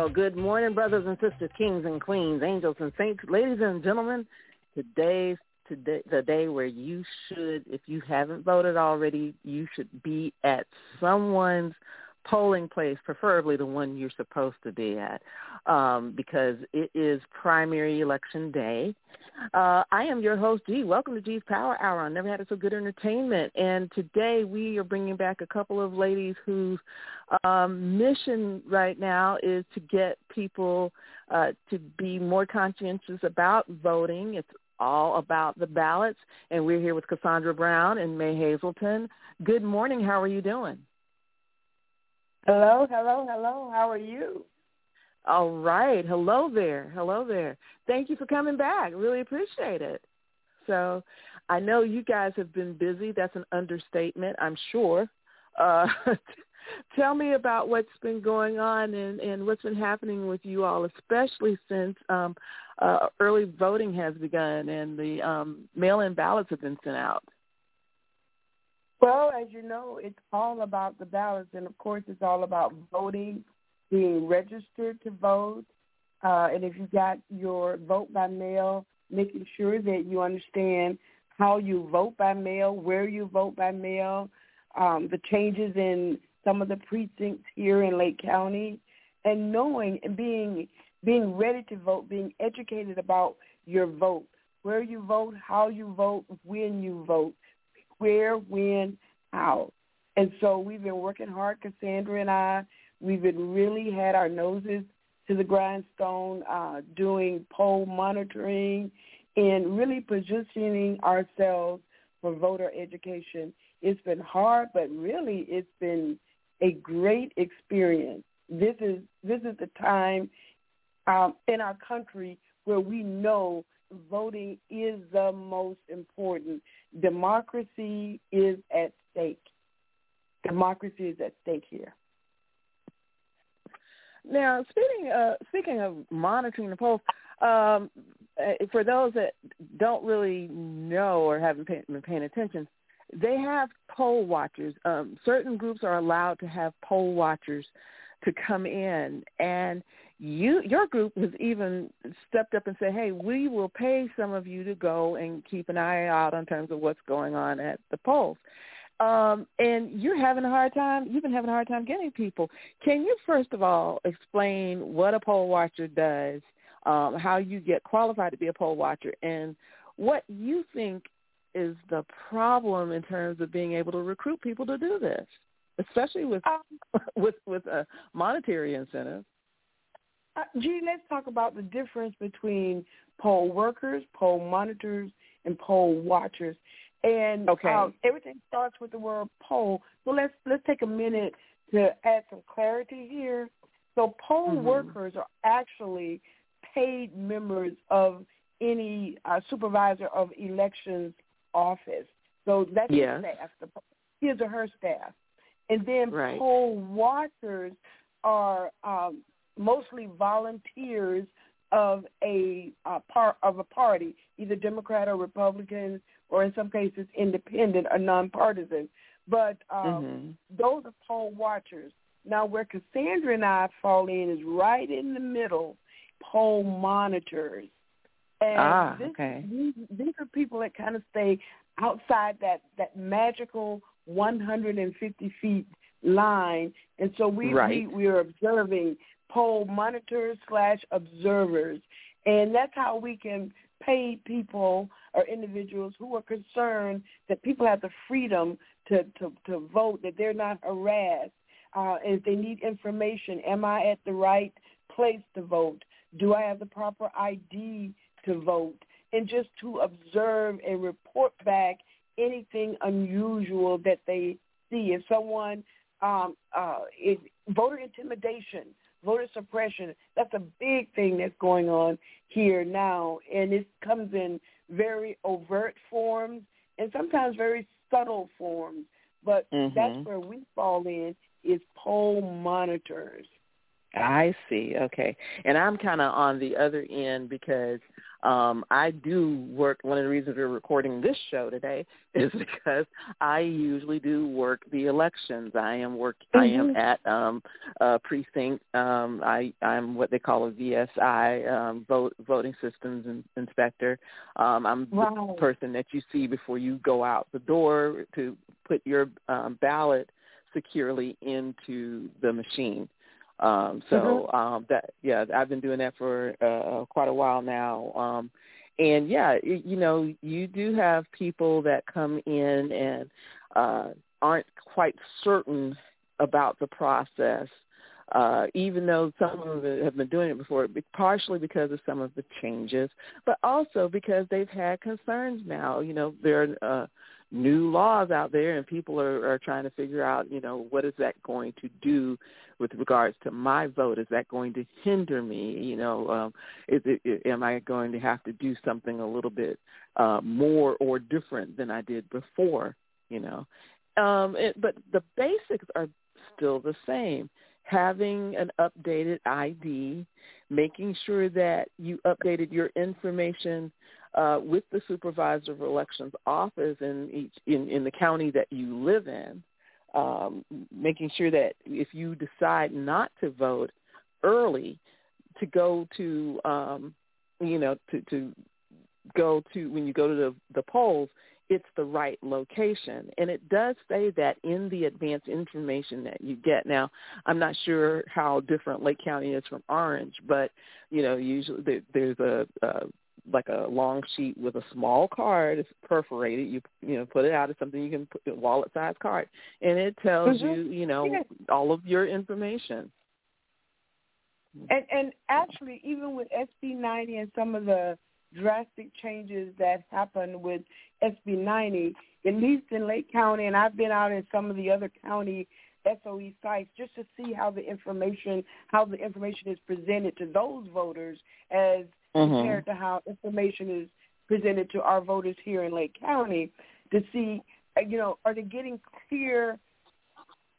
Well, good morning, brothers and sisters, kings and queens, angels and saints, ladies and gentlemen. Today's today, the day where you should, if you haven't voted already, you should be at someone's polling place, preferably the one you're supposed to be at, um, because it is primary election day. Uh, I am your host, G. Welcome to G's Power Hour on Never Had It So Good Entertainment. And today we are bringing back a couple of ladies whose um, mission right now is to get people uh, to be more conscientious about voting. It's all about the ballots. And we're here with Cassandra Brown and May Hazelton. Good morning. How are you doing? Hello, hello, hello. How are you? All right. Hello there. Hello there. Thank you for coming back. Really appreciate it. So I know you guys have been busy. That's an understatement, I'm sure. Uh, tell me about what's been going on and, and what's been happening with you all, especially since um, uh, early voting has begun and the um, mail-in ballots have been sent out. Well, as you know, it's all about the ballots, and of course, it's all about voting, being registered to vote, uh, and if you got your vote by mail, making sure that you understand how you vote by mail, where you vote by mail, um, the changes in some of the precincts here in Lake County, and knowing and being being ready to vote, being educated about your vote, where you vote, how you vote, when you vote, where, when, how. And so we've been working hard, Cassandra and I. We've been really had our noses to the grindstone, uh, doing poll monitoring and really positioning ourselves for voter education. It's been hard, but really it's been a great experience. This is this is the time um, in our country where we know voting is the most important. Democracy is at stake. Democracy is at stake here. Now, speaking uh, speaking of monitoring the polls, um, uh, for those that don't really know or haven't been paying attention, they have poll watchers. Um, certain groups are allowed to have poll watchers to come in, and you your group has even stepped up and said, "Hey, we will pay some of you to go and keep an eye out in terms of what's going on at the polls." Um, and you're having a hard time. You've been having a hard time getting people. Can you first of all explain what a poll watcher does, um, how you get qualified to be a poll watcher, and what you think is the problem in terms of being able to recruit people to do this, especially with um, with with a monetary incentive? Uh, G, let's talk about the difference between poll workers, poll monitors, and poll watchers. And okay. um, everything starts with the word poll. So let's let's take a minute to add some clarity here. So poll mm-hmm. workers are actually paid members of any uh, supervisor of elections office. So that's yes. the staff, the, his or her staff. And then right. poll watchers are um, mostly volunteers of a uh, part of a party, either Democrat or Republican, or in some cases independent or nonpartisan. But um, mm-hmm. those are poll watchers. Now, where Cassandra and I fall in is right in the middle, poll monitors. And ah, this, okay. these, these are people that kind of stay outside that, that magical 150 feet line. And so we, right. we, we are observing poll monitors slash observers. And that's how we can pay people or individuals who are concerned that people have the freedom to, to, to vote, that they're not harassed. Uh, if they need information, am I at the right place to vote? Do I have the proper ID to vote? And just to observe and report back anything unusual that they see. If someone um, uh, is voter intimidation, voter suppression, that's a big thing that's going on here now, and it comes in very overt forms and sometimes very subtle forms. But mm-hmm. that's where we fall in is poll monitors. I see. Okay. And I'm kind of on the other end because um, I do work. One of the reasons we're recording this show today is because I usually do work the elections. I am work. Mm-hmm. I am mm-hmm. at um, a precinct. Um, I I'm what they call a VSI um, vote voting systems in, inspector. Um, I'm wow. the person that you see before you go out the door to put your um, ballot securely into the machine. Um, so mm-hmm. um, that yeah, I've been doing that for uh, quite a while now. Um, and yeah, you know, you do have people that come in and uh, aren't quite certain about the process. Uh, even though some of them have been doing it before, partially because of some of the changes, but also because they've had concerns now. You know, there are uh, new laws out there, and people are, are trying to figure out, you know, what is that going to do with regards to my vote? Is that going to hinder me? You know, um, is it, am I going to have to do something a little bit uh, more or different than I did before? You know, um, it, but the basics are still the same. Having an updated ID, making sure that you updated your information uh, with the supervisor of elections office in each in, in the county that you live in, um, making sure that if you decide not to vote early, to go to um, you know to to go to when you go to the the polls, it's the right location. And it does say that in the advance information that you get. Now, I'm not sure how different Lake County is from Orange, but you know, usually there, there's a, a like a long sheet with a small card. It's perforated. You you know put it out as something you can put a wallet size card, and it tells mm-hmm. you you know yeah. all of your information. And and actually, even with SB 90 and some of the drastic changes that happened with SB 90, at least in Lake County, and I've been out in some of the other county SOE sites just to see how the information how the information is presented to those voters as mm-hmm. compared to how information is presented to our voters here in Lake County to see, uh, you know, are they getting clear,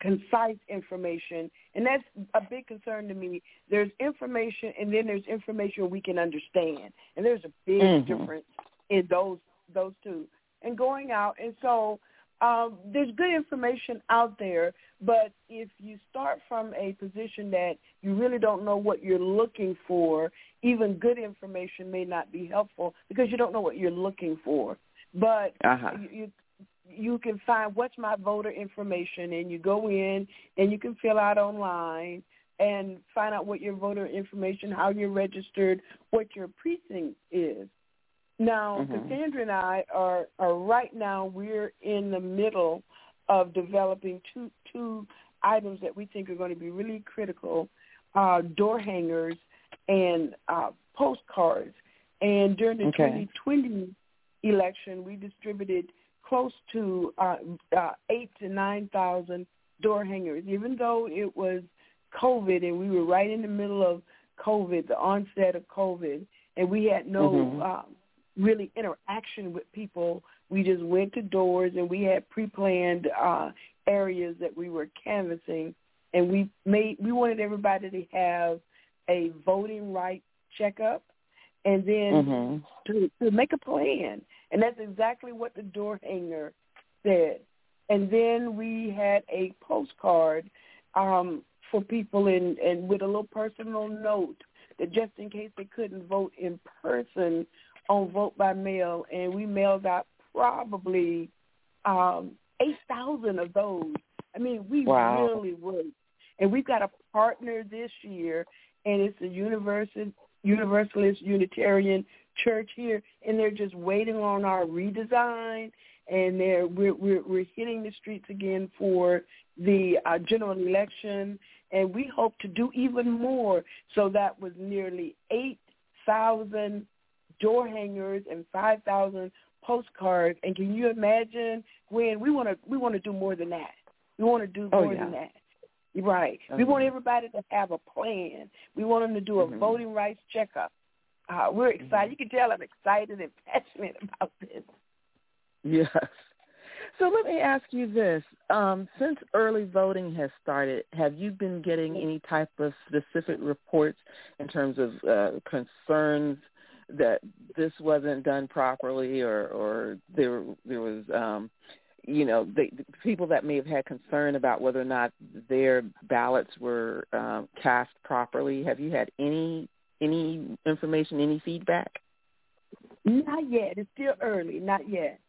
concise information? And that's a big concern to me. There's information, and then there's information we can understand, and there's a big mm-hmm. difference in those those two. And going out, and so um, there's good information out there, but if you start from a position that you really don't know what you're looking for, even good information may not be helpful because you don't know what you're looking for. But uh-huh. you, you can find what's my voter information, and you go in and you can fill out online and find out what your voter information, how you're registered, what your precinct is. Now, mm-hmm. Cassandra and I are, are right now, we're in the middle of developing two, two items that we think are going to be really critical, uh, door hangers and uh, postcards. And during the okay. 2020 election, we distributed close to uh, uh, eight to 9,000 door hangers, even though it was COVID and we were right in the middle of COVID, the onset of COVID, and we had no mm-hmm. um, really interaction with people. We just went to doors and we had pre-planned uh, areas that we were canvassing, and we made we wanted everybody to have a voting right checkup, and then mm-hmm. to to make a plan, and that's exactly what the door hanger said. And then we had a postcard um, for people in and with a little personal note that just in case they couldn't vote in person on vote by mail, and we mailed out probably um, 8,000 of those. I mean, we wow. really worked. And we've got a partner this year and it's a universal, Universalist Unitarian church here, and they're just waiting on our redesign, and they're we're we're, we're hitting the streets again for the uh, general election, and we hope to do even more. So that was nearly eight thousand door hangers and five thousand postcards. And can you imagine when we want to we want to do more than that? We want to do Oh, more yeah. than that. Right. We want everybody to have a plan. We want them to do a Mhm. voting rights checkup. Uh, we're excited. Mhm. You can tell I'm excited and passionate about this. Yes. So let me ask you this. Um, since early voting has started, have you been getting any type of specific reports in terms of uh, concerns that this wasn't done properly or, or there there was um, you know, they, people that may have had concern about whether or not their ballots were um, cast properly. Have you had any any information, any feedback? Not yet. It's still early. Not yet.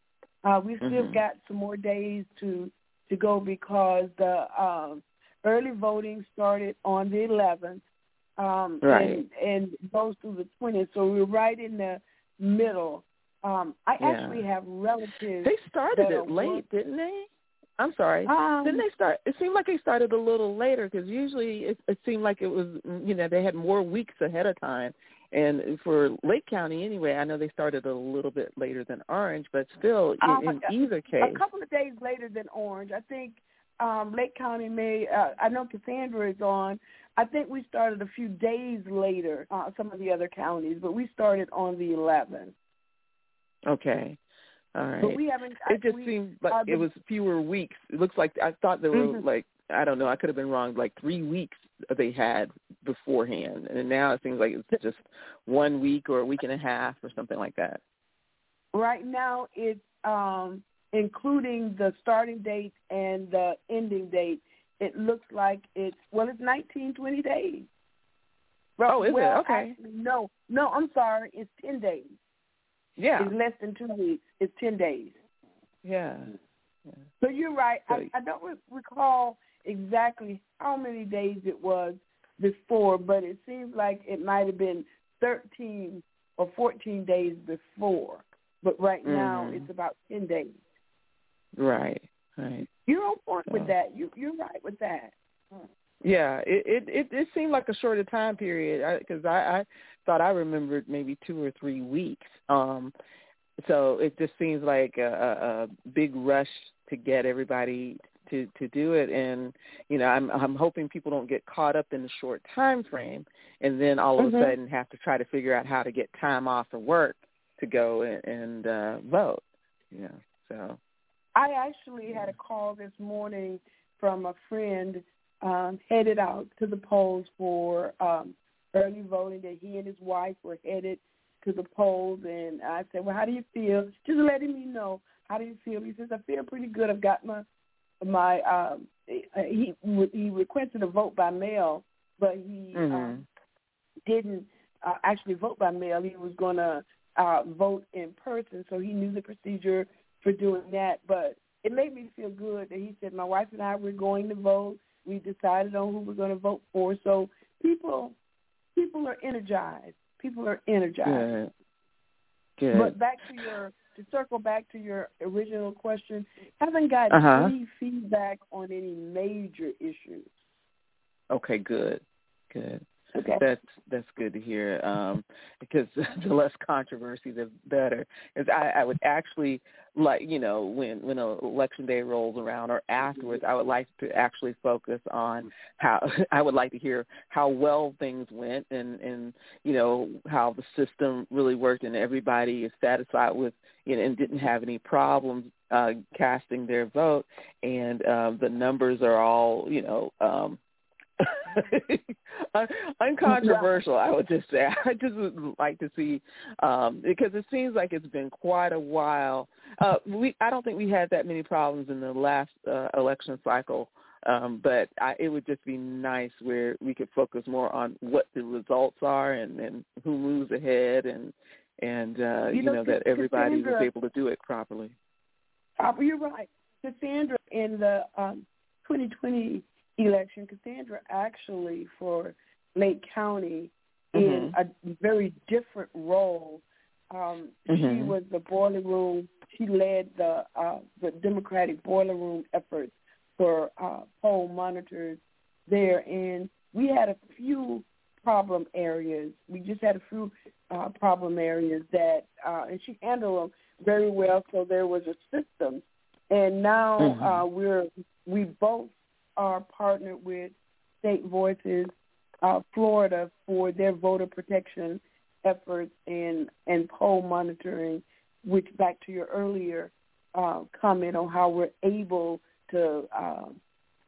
Uh, we still Mhm. got some more days to to go because the um, early voting started on the 11th, um, Right. and, and goes through the 20th. So we're right in the middle. Um, I Yeah. actually have relatives. They started it late, work- didn't they? I'm sorry. Um, Didn't they start? It seemed like they started a little later because usually it, it seemed like it was, you know, they had more weeks ahead of time. And for Lake County, anyway, I know they started a little bit later than Orange, but still, in, Um, in either case, a couple of days later than Orange. I think um, Lake County may. Uh, I know Cassandra is on. I think we started a few days later. Uh, some of the other counties, but we started on the 11th. okay, all right. But we haven't. it just we, seemed like uh, it was fewer weeks. It looks like I thought there were Mhm. like I don't know. I could have been wrong. Like three weeks they had beforehand, and now it seems like it's just one week or a week and a half or something like that. right now it's um, including the starting date and the ending date. It looks like it's well, it's 19, 20 days. Oh, is it? well, Okay. Actually, no, no. I'm sorry. It's ten days. Yeah, It's less than two weeks. It's ten days. yeah. yeah. So you're right. I, So- I don't re- recall exactly how many days it was before, but it seems like it might have been 13 or 14 days before. But right now Mhm. it's about 10 days. Right, right. You're on point with that. You you're right with that. Yeah, it it it, it seemed like a shorter time period because I, I thought I remembered maybe two or three weeks. Um, so it just seems like a, a, a big rush to get everybody to to do it, and you know I'm I'm hoping people don't get caught up in the short time frame, and then all of Mhm. a sudden have to try to figure out how to get time off of work to go and, and uh, vote. Yeah, so I actually had a call this morning from a friend um, headed out to the polls for um, early voting. That he and his wife were headed to the polls, and I said, "Well, how do you feel?" Just letting me know how do you feel. He says, "I feel pretty good. I've got my my um, he he requested a vote by mail, but he Mhm. um, didn't uh, actually vote by mail. He was going to uh, vote in person, so he knew the procedure for doing that. But it made me feel good that he said, my wife and I were going to vote. We decided on who we're going to vote for. So people, people are energized. People are energized. good, good. But back to your to circle back to your original question, haven't gotten Uh-huh. any feedback on any major issues. okay, good, good. Okay. That's that's good to hear. Um, because the less controversy, the better. Because I, I would actually like, you know, when when election day rolls around or afterwards, I would like to actually focus on how I would like to hear how well things went and and you know how the system really worked and everybody is satisfied with you know and didn't have any problems uh, casting their vote and um, the numbers are all you know. Um, Un- uncontroversial i would just say. I just would like to see um because it seems like it's been quite a while. Uh we i don't think we had that many problems in the last uh, election cycle um but I, it would just be nice where we could focus more on what the results are and and who moves ahead and and uh You you, know, know, that everybody was able to do it properly. Uh, you're right. Cassandra in the um, 2020 election, Cassandra actually for Lake County in a very different role. Um, She Mhm. was the boiler room. She led the uh, the Democratic boiler room efforts for uh, poll monitors there, and we had a few problem areas. We just had a few uh, problem areas that, uh, and she handled them very well. So there was a system, and now Mhm. uh, we're we both are partnered with State Voices uh, Florida for their voter protection efforts and and poll monitoring. Which back to your earlier uh, comment on how we're able to uh,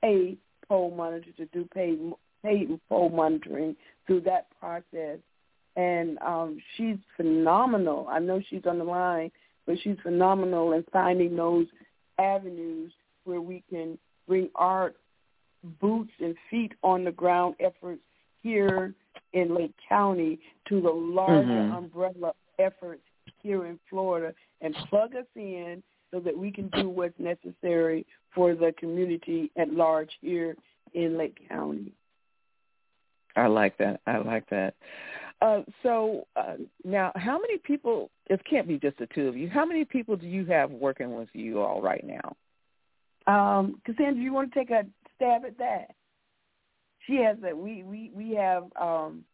pay poll monitors to do paid paid poll monitoring through that process. And um, she's phenomenal. I know she's on the line, but she's phenomenal in finding those avenues where we can bring our boots and feet on the ground efforts here in Lake County to the larger Mhm. umbrella efforts here in Florida and plug us in so that we can do what's necessary for the community at large here in Lake County. I like that. I like that. Uh, so uh, now, how many people? It can't be just the two of you. How many people do you have working with you all right now? Um, Cassandra, you want to take a stab at that? She has a we we we have um,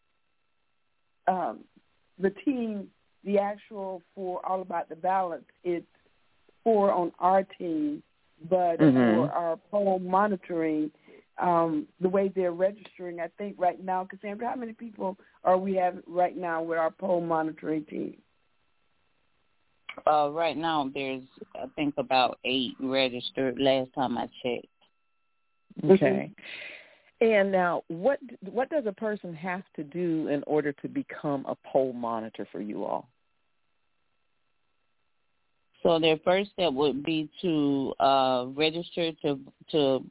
um, the team, the actual for all about the ballots. It's four on our team, but Mhm. for our poll monitoring, um, the way they're registering, I think right now, Cassandra, how many people are we have right now with our poll monitoring team? Uh, right now, there's I think about eight registered. Last time I checked. Okay. And now, what what does a person have to do in order to become a poll monitor for you all? So their first step would be to uh, register to to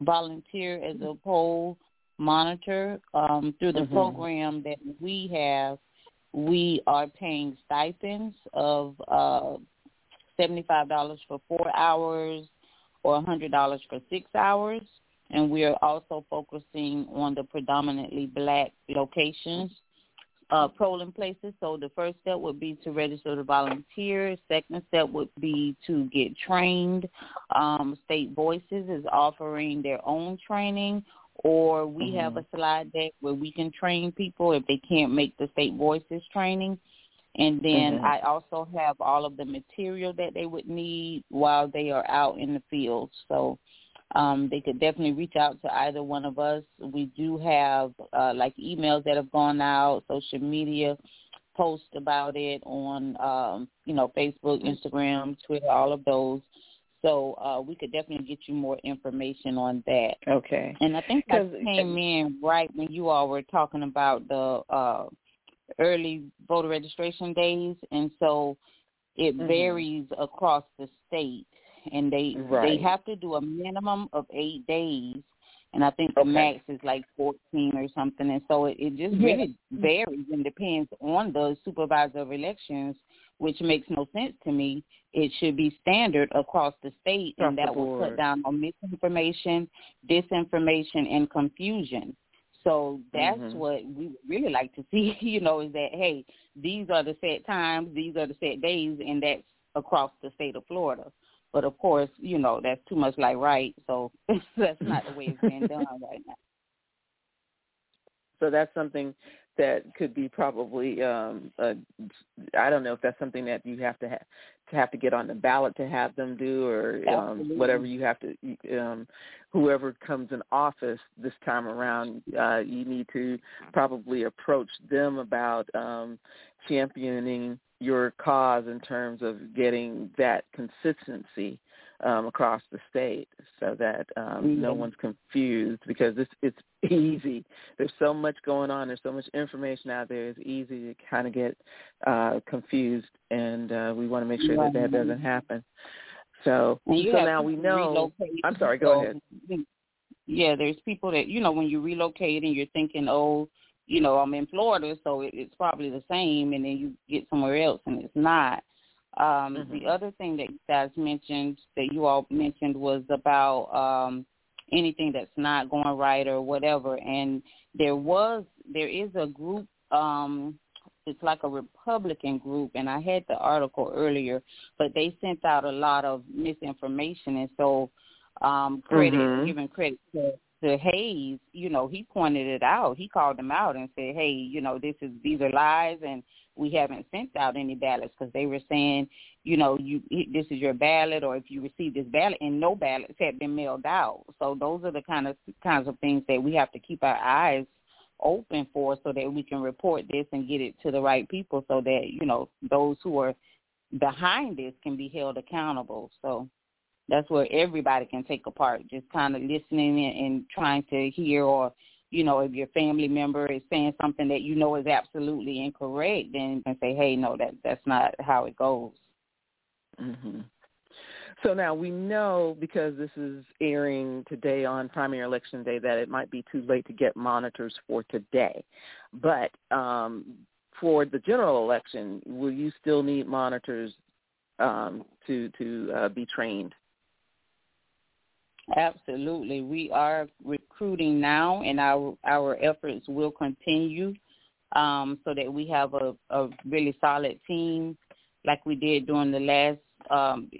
volunteer as a poll monitor um, through the Mhm. program that we have. We are paying stipends of uh, seventy-five dollars for four hours or hundred dollars for six hours, and we are also focusing on the predominantly black locations uh, polling places. So the first step would be to register to volunteer. Second step would be to get trained. Um, State Voices is offering their own training, or we Mhm. have a slide deck where we can train people if they can't make the State Voices training. And then Mhm. I also have all of the material that they would need while they are out in the field. So um, they could definitely reach out to either one of us. We do have uh, like emails that have gone out, social media posts about it on um, you know Facebook, Instagram, Twitter, all of those. So uh, we could definitely get you more information on that. Okay. And I think I came in right when you all were talking about the uh, early voter registration days, and so it Mhm. varies across the state, and they they have to do a minimum of eight days, and I think the Okay. max is like fourteen or something, and so it, it just Yeah. really varies and depends on the supervisor of elections, which makes no sense to me. It should be standard across the state, and that will cut down on misinformation, disinformation, and confusion. So that's Mhm. what we would really like to see, you know, is that hey, these are the set times, these are the set days, and that's across the state of Florida. But of course, you know, that's too much like right, so that's not the way it's being done right now. So that's something that could be probably um uh, I don't know if that's something that you have to have to have to get on the ballot to have them do or um whatever you have to um whoever comes in office this time around uh you need to probably approach them about um championing your cause in terms of getting that consistency um, across the state so that um, no one's confused because it's it's easy. There's so much going on. There's so much information out there. It's easy to kind of get uh, confused, and uh, we want to make sure that that doesn't happen. So, so now we know. I'm sorry. Go ahead. Yeah, there's people that you know when you relocate and you're thinking, oh, you know, I'm in Florida, so it, it's probably the same, and then you get somewhere else and it's not. Um, Mhm. The other thing that you guys mentioned, that you all mentioned, was about um, anything that's not going right or whatever. And there was there is a group um it's like a Republican group, and I had the article earlier, but they sent out a lot of misinformation, and so um, credit, Mhm. giving credit to, to Hays, you know, he pointed it out. He called them out and said, "Hey, you know, this is these are lies, and we haven't sent out any ballots because they were saying, you know, you this is your ballot, or if you receive this ballot, and no ballots had been mailed out. So those are the kind of kinds of things that we have to keep our eyes open for so that we can report this and get it to the right people so that you know those who are behind this can be held accountable so that's where everybody can take a part just kind of listening and, and trying to hear or you know if your family member is saying something that you know is absolutely incorrect then you can say hey no that that's not how it goes hmm So now we know because this is airing today on primary election day that it might be too late to get monitors for today. But um, for the general election, will you still need monitors um, to to uh, be trained? Absolutely. We are recruiting now, and our our efforts will continue um, so that we have a, a really solid team like we did during the last um,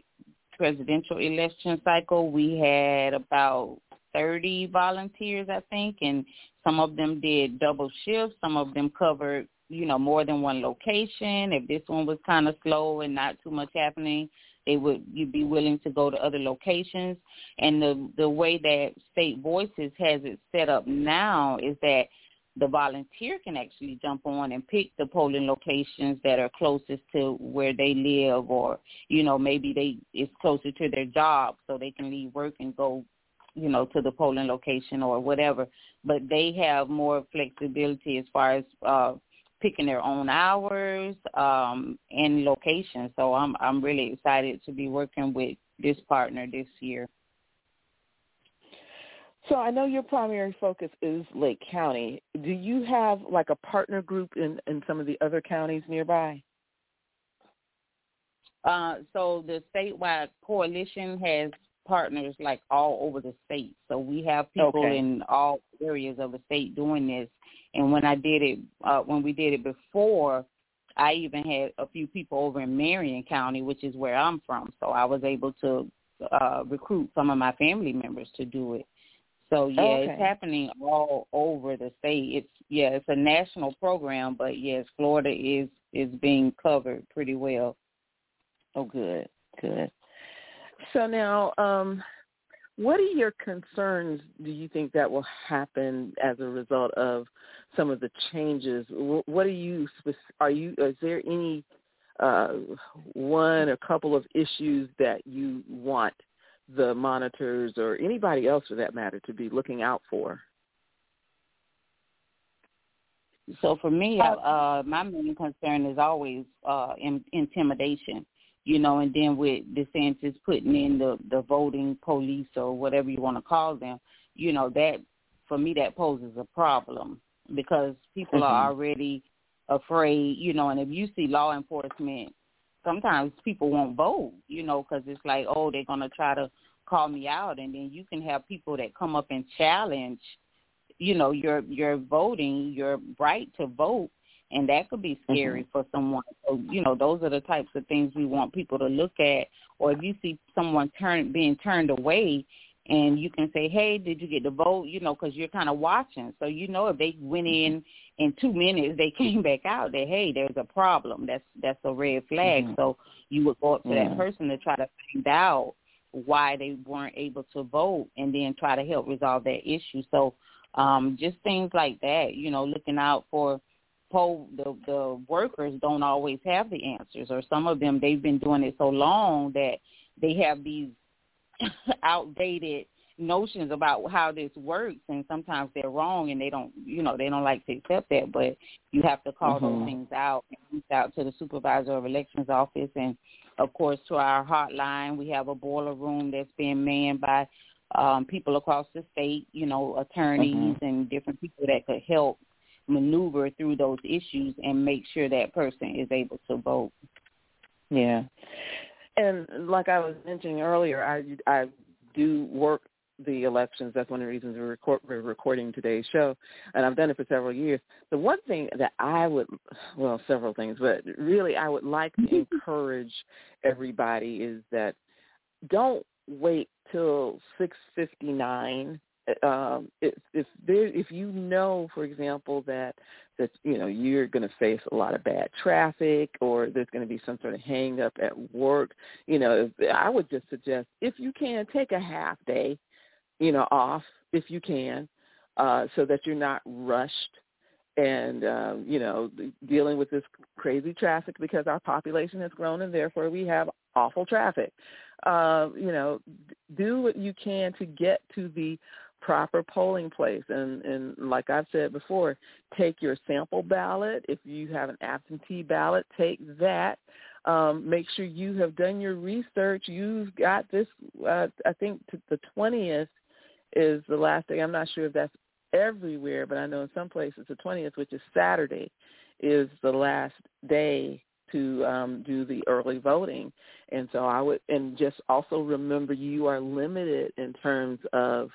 presidential election cycle. We had about 30 volunteers, I think, and some of them did double shifts. Some of them covered, you know, more than one location. If this one was kind of slow and not too much happening, they would you'd be willing to go to other locations. And the the way that State Voices has it set up now is that the volunteer can actually jump on and pick the polling locations that are closest to where they live or you know maybe they it's closer to their job so they can leave work and go you know to the polling location or whatever but they have more flexibility as far as uh picking their own hours um and location so i'm i'm really excited to be working with this partner this year So I know your primary focus is Lake County. Do you have like a partner group in in some of the other counties nearby? Uh, so the statewide coalition has partners like all over the state. So we have people Okay. in all areas of the state doing this. And when I did it, uh, when we did it before, I even had a few people over in Marion County, which is where I'm from. So I was able to uh, recruit some of my family members to do it. So yeah, Okay. it's happening all over the state. It's yeah, it's a national program, but yes, Florida is is being covered pretty well. Oh, good, good. So now, um, what are your concerns? Do you think that will happen as a result of some of the changes? What are you? Are you? Is there any uh, one or couple of issues that you want the monitors or anybody else, for that matter, to be looking out for? So for me, uh, my main concern is always uh, in, intimidation, you know, and then with DeSantis putting in the the voting police or whatever you want to call them, you know, that for me that poses a problem because people are Mhm. already afraid, you know, and if you see law enforcement, sometimes people won't vote, you know, because it's like, oh, they're gonna try to call me out, and then you can have people that come up and challenge you know your your voting your right to vote and that could be scary for someone. So you know those are the types of things we want people to look at. Or if you see someone turn being turned away and you can say hey did you get the vote? You know because you're kind of watching. So you know if they went in in two minutes they came back out that hey there's a problem. That's that's a red flag. Mhm. so you would go up to Yeah. that person to try to find out why they weren't able to vote and then try to help resolve that issue. So um just things like that you know looking out for poll the the workers don't always have the answers or some of them they've been doing it so long that they have these outdated notions about how this works and sometimes they're wrong and they don't you know they don't like to accept that but you have to call Mhm. those things out and reach out to the supervisor of elections office and of course to our hotline we have a boiler room that's being manned by um people across the state you know attorneys and different people that could help maneuver through those issues and make sure that person is able to vote Yeah. And like I was mentioning earlier, I I do work the elections. That's one of the reasons we're, record, we're recording today's show, and I've done it for several years. The one thing that I would, well, several things, but really I would like to encourage everybody is that don't wait till 6:59 um, if if there if you know, for example, that that you know you're going to face a lot of bad traffic or there's going to be some sort of hang up at work, you know, I would just suggest if you can take a half day, you know, off if you can, uh, so that you're not rushed and um, you know dealing with this crazy traffic because our population has grown and therefore we have awful traffic. Uh, you know, do what you can to get to the proper polling place. And, and like I've said before, take your sample ballot. If you have an absentee ballot, take that. Um, make sure you have done your research. You've got this. Uh, I think the twentieth is the last day. I'm not sure if that's everywhere, but I know in some places the twentieth, which is Saturday, is the last day to um, do the early voting. And so I would, and just also remember you are limited in terms of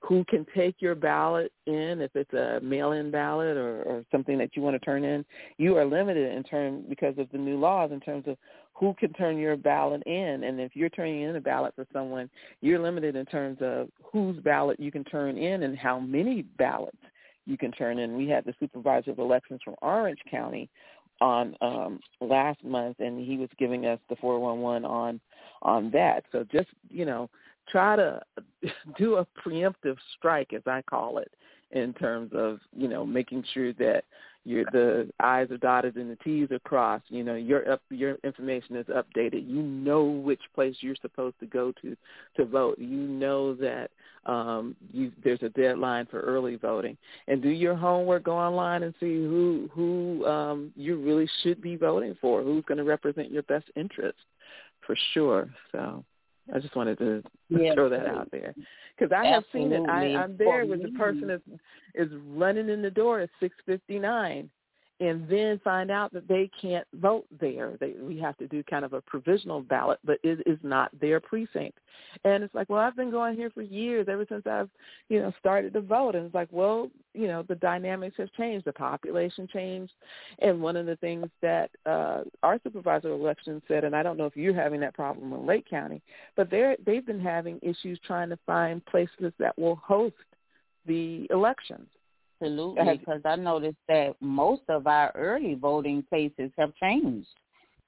who can take your ballot in if it's a mail-in ballot or, or something that you want to turn in. You are limited in terms because of the new laws in terms of who can turn your ballot in. And if you're turning in a ballot for someone, you're limited in terms of whose ballot you can turn in and how many ballots you can turn in. We had the supervisor of elections from Orange County on um last month and he was giving us the 411 on on that. So just, you know, try to do a preemptive strike as I call it in terms of, you know, making sure that your the I's are dotted and the T's are crossed. You know, your up your information is updated. You know which place you're supposed to go to to vote. You know that um you there's a deadline for early voting. And do your homework, go online and see who who um you really should be voting for, who's going to represent your best interest for sure. So I just wanted to yeah, throw that out there. Because I have seen it. I, I'm there when the person is is running in the door at six fifty nine, and then find out that they can't vote there. They, we have to do kind of a provisional ballot, but it is not their precinct. And it's like, well, I've been going here for years, ever since I've, you know, started to vote. And it's like, well, you know, the dynamics have changed, the population changed, and one of the things that uh, our supervisor of elections said, and I don't know if you're having that problem in Lake County, but they're they've been having issues trying to find places that will host the elections Absolutely, because I noticed that most of our early voting places have changed.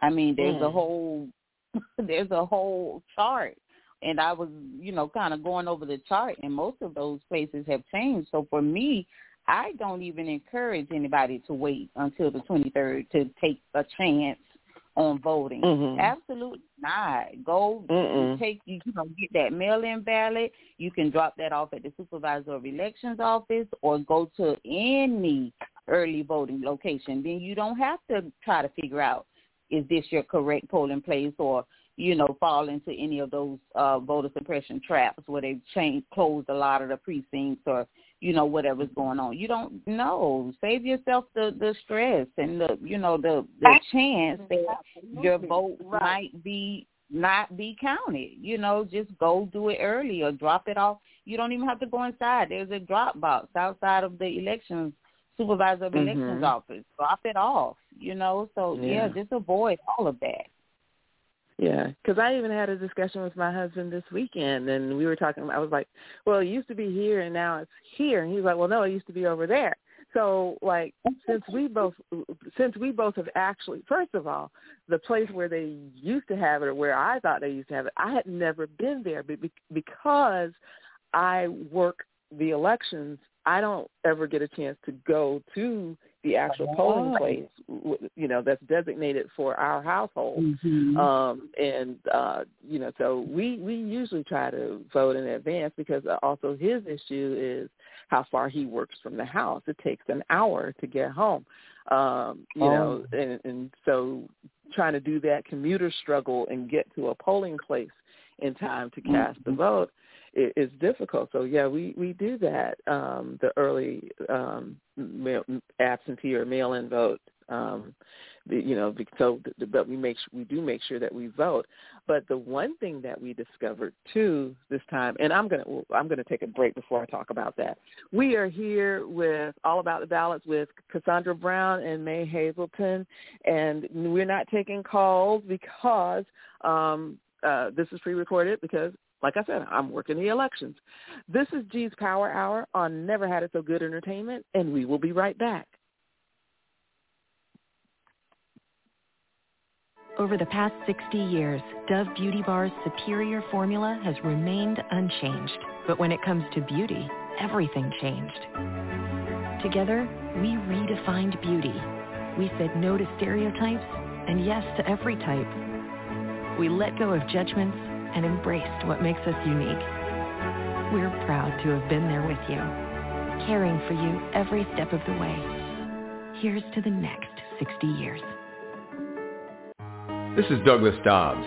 I mean, there's mm. a whole there's a whole chart, and I was you know kind of going over the chart, and most of those places have changed. So for me, I don't even encourage anybody to wait until the 23rd to take a chance on voting. Mm-hmm. Absolutely not. Go Mm-mm. take you, you know get that mail-in ballot. You can drop that off at the supervisor of elections office or go to any early voting location. Then you don't have to try to figure out is this your correct polling place or you know fall into any of those uh voter suppression traps where they've changed closed a lot of the precincts or you know whatever's going on. You don't know. Save yourself the the stress and the you know the the chance that your vote right. might be not be counted. You know just go do it early or drop it off. You don't even have to go inside. There's a drop box outside of the elections supervisor of mm-hmm. elections office. Drop it off you know. So yeah. yeah. just avoid all of that yeah, because I even had a discussion with my husband this weekend, and we were talking. I was like, "Well, it used to be here, and now it's here." And he's like, "Well, no, it used to be over there." So, like, since we both, since we both have actually, first of all, the place where they used to have it, or where I thought they used to have it, I had never been there, but because I work the elections, I don't ever get a chance to go to the actual polling place, you know, that's designated for our household. Mm-hmm. Um, and uh, you know, so we we usually try to vote in advance because also his issue is how far he works from the house. It takes an hour to get home. Um, you oh. know, and, and so trying to do that commuter struggle and get to a polling place in time to cast mm-hmm. the vote is difficult. So yeah, we we do that um, the early um, mail, absentee or mail-in vote Um, the, you know, so but we make we do make sure that we vote. But the one thing that we discovered too this time, and I'm gonna I'm gonna take a break before I talk about that. We are here with all about the ballots with Cassandra Brown and May Hazelton, and we're not taking calls because um, uh, this is pre-recorded because like I said, I'm working the elections. This is G's Power Hour on Never Had It So Good Entertainment, and we will be right back. Over the past 60 years, Dove Beauty Bar's superior formula has remained unchanged. But when it comes to beauty, everything changed. Together, we redefined beauty. We said no to stereotypes and yes to every type. We let go of judgments and embraced what makes us unique. We're proud to have been there with you, caring for you every step of the way. Here's to the next 60 years. This is Douglas Dobbs,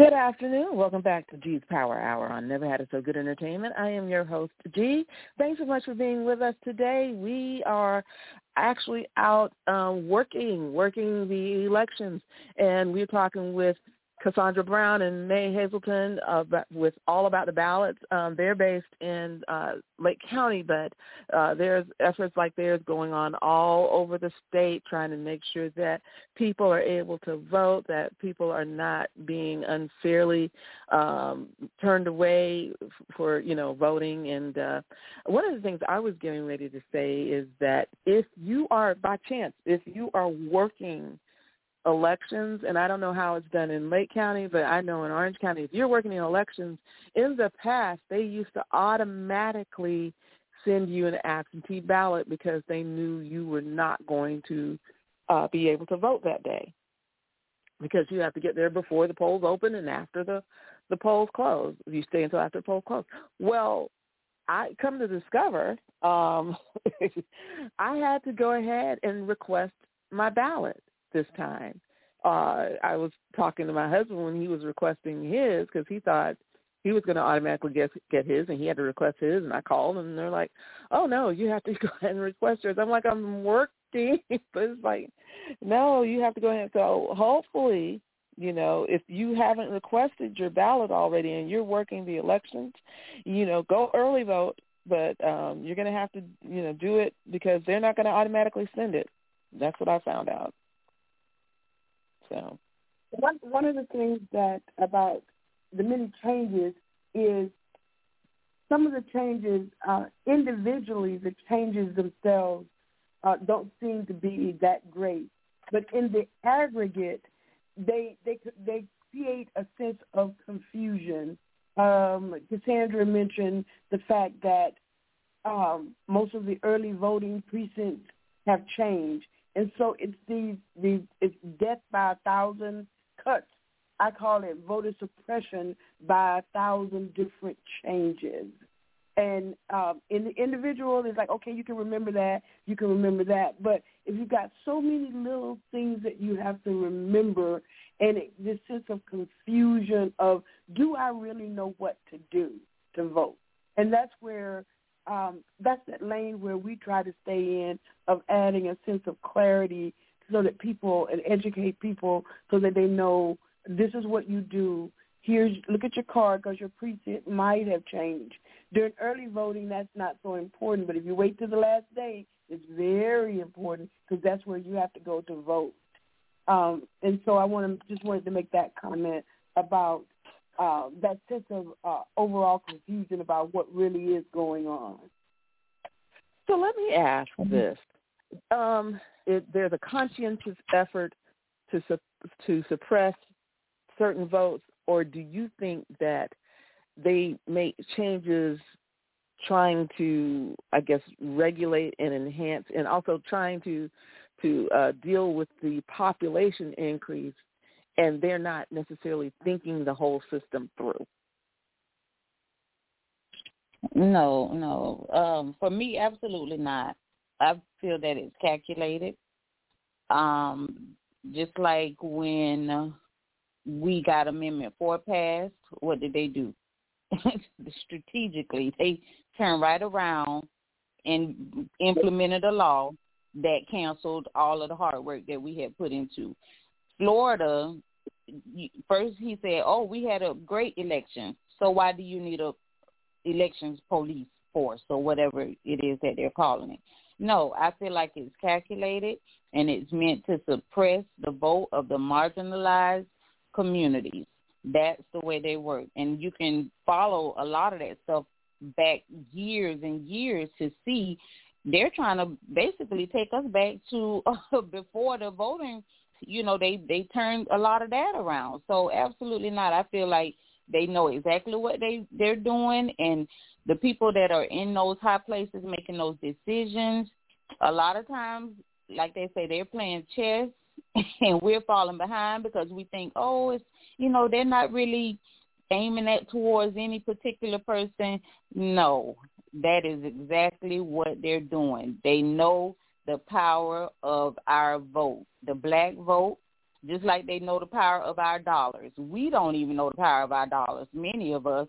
Good afternoon. Welcome back to G's Power Hour on Never Had It So Good Entertainment. I am your host, G. Thanks so much for being with us today. We are actually out um, working, working the elections, and we're talking with Cassandra Brown and May Hazelton uh, with All About the Ballots. Um, they're based in uh, Lake County, but uh, there's efforts like theirs going on all over the state trying to make sure that people are able to vote, that people are not being unfairly um, turned away for, you know, voting. And uh, one of the things I was getting ready to say is that if you are, by chance, if you are working – elections, and I don't know how it's done in Lake County, but I know in Orange County, if you're working in elections, in the past they used to automatically send you an absentee ballot because they knew you were not going to uh, be able to vote that day because you have to get there before the polls open and after the the polls close. If you stay until after the polls close. Well, I come to discover um, I had to go ahead and request my ballot this time. Uh, I was talking to my husband when he was requesting his because he thought he was going to automatically get get his, and he had to request his. And I called, and they're like, "Oh no, you have to go ahead and request yours." I'm like, "I'm working," but it's like, "No, you have to go ahead." So hopefully, you know, if you haven't requested your ballot already and you're working the elections, you know, go early vote. But um, you're going to have to, you know, do it because they're not going to automatically send it. That's what I found out. So. One one of the things that about the many changes is some of the changes uh, individually, the changes themselves uh, don't seem to be that great, but in the aggregate, they they they create a sense of confusion. Um, Cassandra mentioned the fact that um, most of the early voting precincts have changed, and so it's the the it's death by a thousand cuts. I call it voter suppression by a thousand different changes. And um, in the individual, it's like, okay, you can remember that, you can remember that. But if you've got so many little things that you have to remember, and it, this sense of confusion of, do I really know what to do to vote? And that's where um, that's that lane where we try to stay in of adding a sense of clarity so that people and educate people so that they know this is what you do. Here's look at your card because your precinct might have changed. During early voting, that's not so important, but if you wait to the last day, it's very important because that's where you have to go to vote. Um, and so I want to just wanted to make that comment about uh, that sense of uh, overall confusion about what really is going on. So let me ask mm-hmm. this: um, it, There's a conscientious effort to su- to suppress certain votes, or do you think that they make changes trying to, I guess, regulate and enhance, and also trying to to uh, deal with the population increase, and they're not necessarily thinking the whole system through. No, no. Um, for me, absolutely not. I feel that it's calculated. Um, just like when we got Amendment 4 passed, what did they do? Strategically, they turned right around and implemented a law that canceled all of the hard work that we had put into. Florida, first he said, oh, we had a great election, so why do you need a elections police force or whatever it is that they're calling it? No, I feel like it's calculated and it's meant to suppress the vote of the marginalized communities. That's the way they work. And you can follow a lot of that stuff back years and years to see they're trying to basically take us back to uh, before the voting you know they they turned a lot of that around. So absolutely not. I feel like they know exactly what they they're doing and the people that are in those high places making those decisions a lot of times like they say they're playing chess and we're falling behind because we think oh it's you know they're not really aiming at towards any particular person. No that is exactly what they're doing. They know the power of our vote the black vote just like they know the power of our dollars. We don't even know the power of our dollars. Many of us,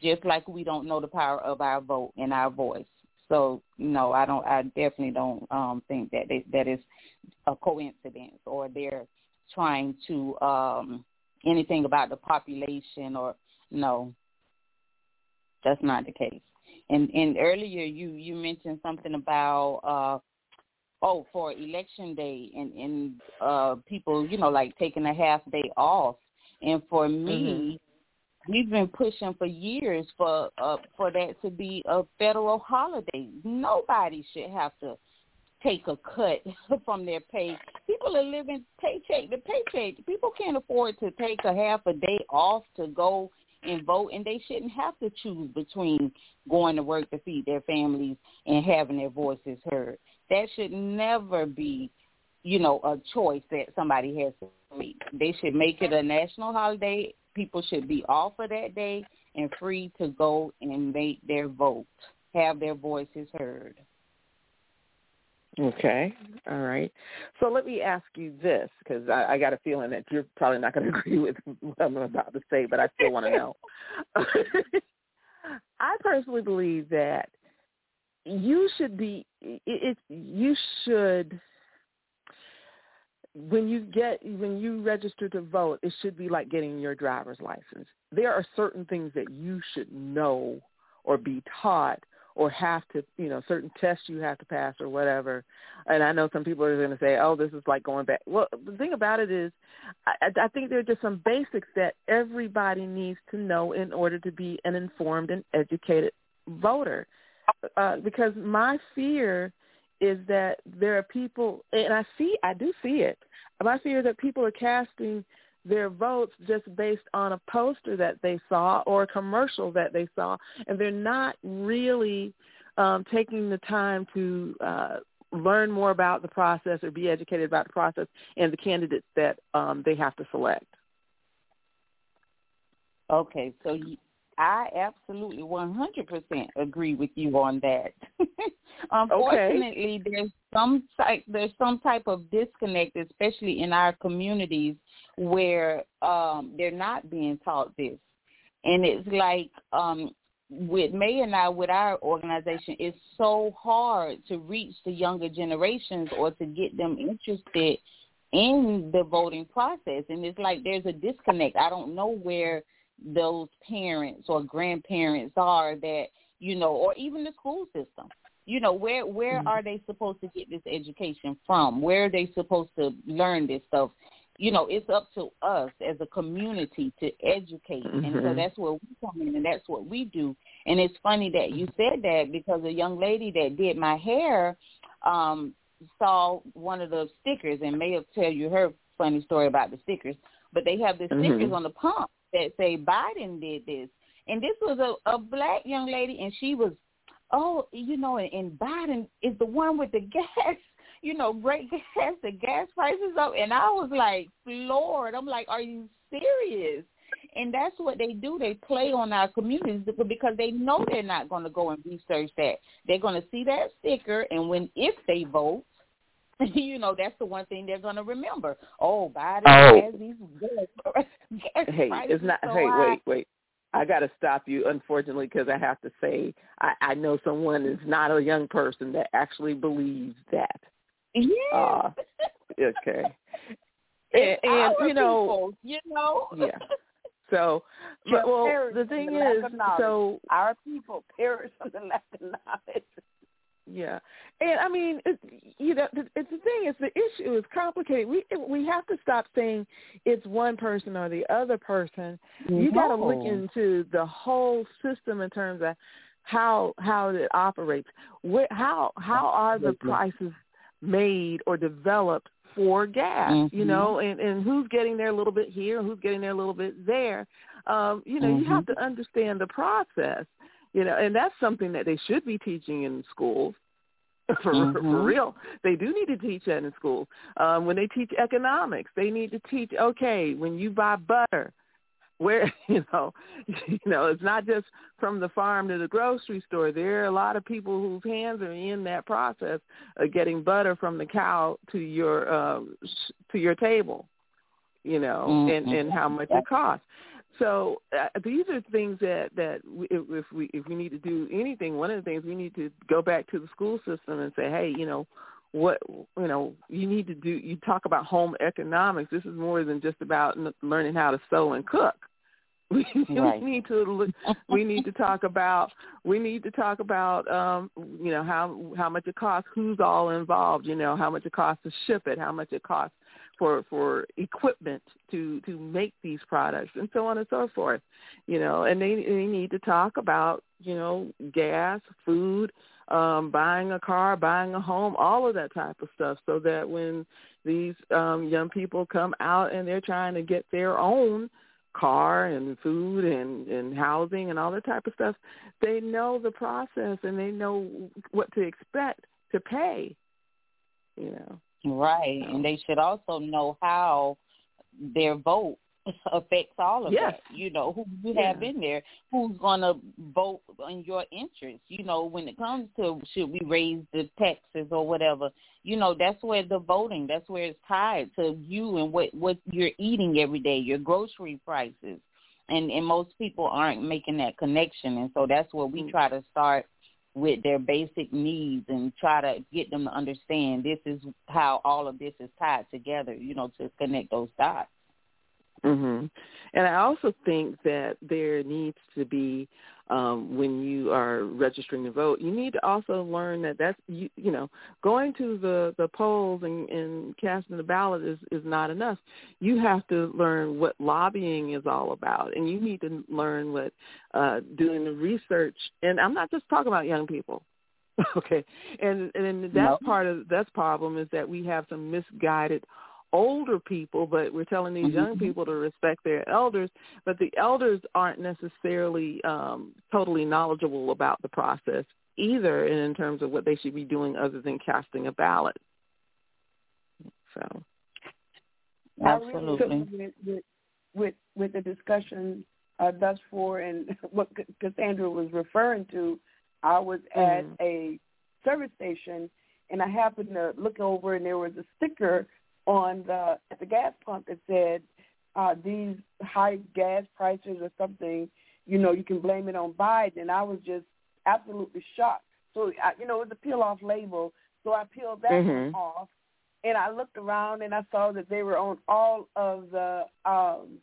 just like we don't know the power of our vote and our voice. So no, I don't. I definitely don't um, think that they, that is a coincidence or they're trying to um, anything about the population or no. That's not the case. And and earlier you you mentioned something about uh oh for election day and and uh people you know like taking a half day off. And for me mm-hmm. we've been pushing for years for uh for that to be a federal holiday. Nobody should have to take a cut from their pay. People are living paycheck to paycheck. People can't afford to take a half a day off to go and vote and they shouldn't have to choose between going to work to feed their families and having their voices heard that should never be, you know, a choice that somebody has to make. They should make it a national holiday. People should be off for that day and free to go and make their vote, have their voices heard. Okay, all right. So let me ask you this, because I, I got a feeling that you're probably not going to agree with what I'm about to say, but I still want to know. I personally believe that you should be it, you should when you get when you register to vote it should be like getting your driver's license there are certain things that you should know or be taught or have to you know certain tests you have to pass or whatever. And i know some people are going to say oh this is like going back. Well the thing about it is i i think there are just some basics that everybody needs to know in order to be an informed and educated voter. Uh, because my fear is that there are people, and I see, I do see it. My fear is that people are casting their votes just based on a poster that they saw or a commercial that they saw, and they're not really um, taking the time to uh, learn more about the process or be educated about the process and the candidates that um, they have to select. Okay, so I absolutely 100% agree with you on that. Unfortunately, okay. there's some type there's some type of disconnect, especially in our communities, where um, they're not being taught this, and it's like um, with May and I, with our organization, it's so hard to reach the younger generations or to get them interested in the voting process, and it's like there's a disconnect. I don't know where those parents or grandparents are that you know or even the school system you know where where mm-hmm. are they supposed to get this education from where are they supposed to learn this stuff you know it's up to us as a community to educate mm-hmm. and so mm-hmm. that's where we come in and that's what we do and it's funny that you said that because a young lady that did my hair um saw one of the stickers and may have tell you her funny story about the stickers but they have the mm-hmm. stickers on the pump that say Biden did this. And this was a, a black young lady, and she was oh, you know, and, and Biden is the one with the gas, you know, great gas, the gas prices up. And I was like floored. I'm like, are you serious? And that's what they do. They play on our communities because they know they're not going to go and research that. They're going to see that sticker, and when if they vote, you know, that's the one thing they're going to remember. Oh, Biden Oh. has these gas, gas Hey, it's not. so hey, high. wait, wait. I got to stop you, unfortunately, because I have to say I, I know someone is not a young person that actually believes that. Yeah. Uh, okay. And, and you know, people, you know. yeah. So, but, well, the thing is, so Our people perish from the lack of knowledge. Yeah, and I mean, it, you know, the, it's the thing is the issue is complicated. We we have to stop saying it's one person or the other person. You got to look into the whole system in terms of how how it operates. How how are the prices made or developed for gas? You Mhm. know, and and who's getting there a little bit here, who's getting there a little bit there. Um, you know, you have to understand the process you know, and that's something that they should be teaching in schools. For, for Mhm. real, they do need to teach that in schools. Um, when they teach economics, they need to teach. Okay, when you buy butter, where you know, you know, it's not just from the farm to the grocery store. There are a lot of people whose hands are in that process of getting butter from the cow to your um, to your table. You know, and Mhm. and how much it costs. So uh, these are things that that we, if, we if we need to do anything, one of the things we need to go back to the school system and say, hey, you know, what you know, you need to do. You talk about home economics. This is more than just about learning how to sew and cook. We, Right. we need to look, we need to talk about we need to talk about um you know how how much it costs who's all involved you know how much it costs to ship it how much it costs for for equipment to to make these products and so on and so forth you know. And they they need to talk about you know gas food um buying a car buying a home all of that type of stuff so that when these um young people come out and they're trying to get their own car and food and and housing and all that type of stuff they know the process and they know what to expect to pay you know Right, and they should also know how their vote affects all of Yes. that. You know, who you Yeah. have in there, who's going to vote in your interest. You know, when it comes to should we raise the taxes or whatever, you know, that's where the voting, that's where it's tied to you and what what you're eating every day, your grocery prices. And and most people aren't making that connection, and so that's where we Mm. try to start with their basic needs and try to get them to understand this is how all of this is tied together, you know, to connect those dots. Mhm. And I also think that there needs to be um when you are registering to vote, you need to also learn that that's you, you know, going to the the polls and and casting the ballot is is not enough. You have to learn what lobbying is all about and you need to learn what uh doing the research and I'm not just talking about young people. okay. And and that's No. part of that's problem is that we have some misguided older people, but we're telling these young Mhm. people to respect their elders, but the elders aren't necessarily um, totally knowledgeable about the process either in, in terms of what they should be doing other than casting a ballot. So, I really Absolutely. with, with with with the discussion uh, thus far and what C- Cassandra was referring to, I was at Mhm. a service station and I happened to look over and there was a sticker on the at the gas pump that said uh, these high gas prices or something. You know, you can blame it on Biden, and I was just absolutely shocked. So, I, you know, it was a peel off label. So I peeled that Mhm. one off and I looked around and I saw that they were on all of the um